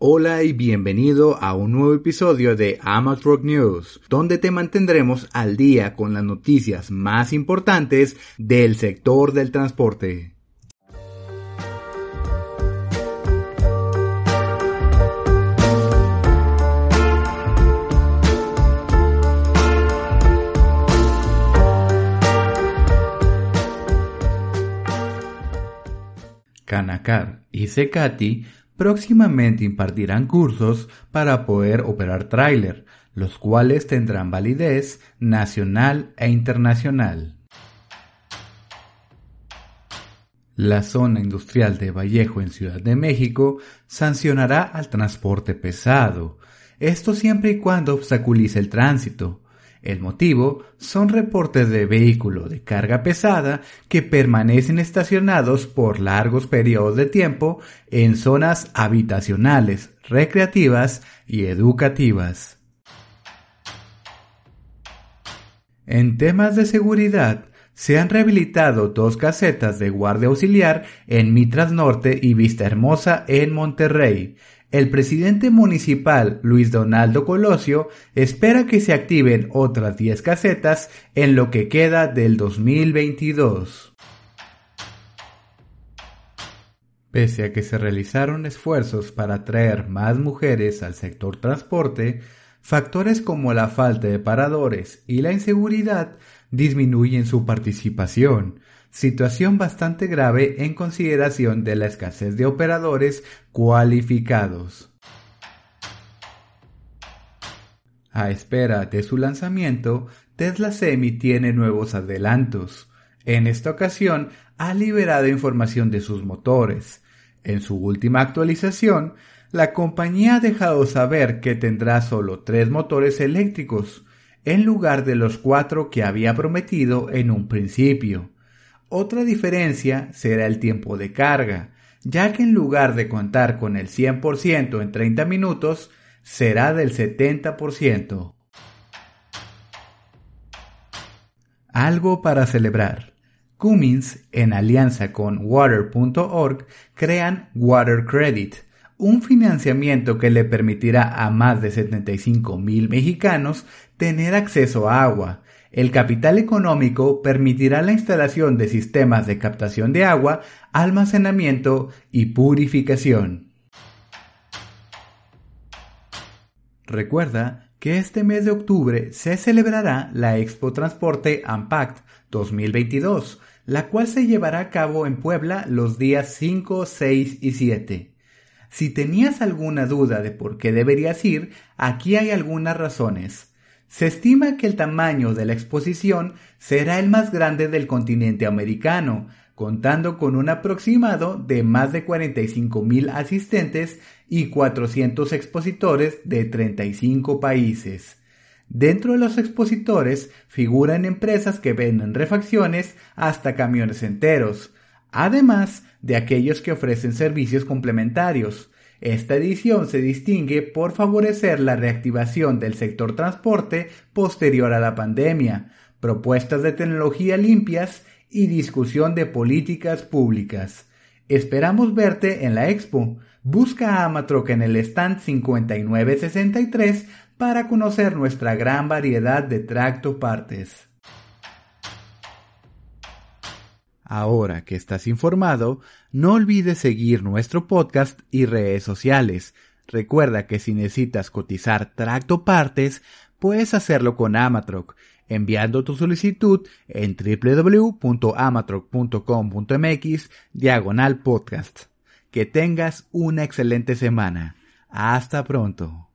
Hola y bienvenido a un nuevo episodio de Amatrock News, donde te mantendremos al día con las noticias más importantes del sector del transporte. Canacar y Secati Próximamente impartirán cursos para poder operar tráiler, los cuales tendrán validez nacional e internacional. La zona industrial de Vallejo en Ciudad de México sancionará al transporte pesado, esto siempre y cuando obstaculice el tránsito, el motivo son reportes de vehículos de carga pesada que permanecen estacionados por largos periodos de tiempo en zonas habitacionales, recreativas y educativas. En temas de seguridad, se han rehabilitado dos casetas de guardia auxiliar en Mitras Norte y Vista Hermosa en Monterrey, el presidente municipal Luis Donaldo Colosio espera que se activen otras 10 casetas en lo que queda del 2022. Pese a que se realizaron esfuerzos para atraer más mujeres al sector transporte, factores como la falta de paradores y la inseguridad disminuyen su participación, situación bastante grave en consideración de la escasez de operadores cualificados. A espera de su lanzamiento, Tesla Semi tiene nuevos adelantos. En esta ocasión ha liberado información de sus motores. En su última actualización, la compañía ha dejado saber que tendrá solo tres motores eléctricos, en lugar de los cuatro que había prometido en un principio. Otra diferencia será el tiempo de carga, ya que en lugar de contar con el 100% en 30 minutos, será del 70%. Algo para celebrar. Cummins, en alianza con Water.org, crean Water Credit, un financiamiento que le permitirá a más de 75 mil mexicanos tener acceso a agua, el capital económico permitirá la instalación de sistemas de captación de agua, almacenamiento y purificación. Recuerda que este mes de octubre se celebrará la Expo Transporte Unpacked 2022, la cual se llevará a cabo en Puebla los días 5, 6 y 7. Si tenías alguna duda de por qué deberías ir, aquí hay algunas razones. Se estima que el tamaño de la exposición será el más grande del continente americano, contando con un aproximado de más de 45 mil asistentes y 400 expositores de 35 países. Dentro de los expositores figuran empresas que venden refacciones hasta camiones enteros, además de aquellos que ofrecen servicios complementarios, esta edición se distingue por favorecer la reactivación del sector transporte posterior a la pandemia, propuestas de tecnología limpias y discusión de políticas públicas. Esperamos verte en la expo. Busca a Amatroc en el stand 5963 para conocer nuestra gran variedad de tracto Ahora que estás informado, no olvides seguir nuestro podcast y redes sociales. Recuerda que si necesitas cotizar tracto partes, puedes hacerlo con Amatroc, enviando tu solicitud en www.amatroc.com.mx diagonal podcast. Que tengas una excelente semana. Hasta pronto.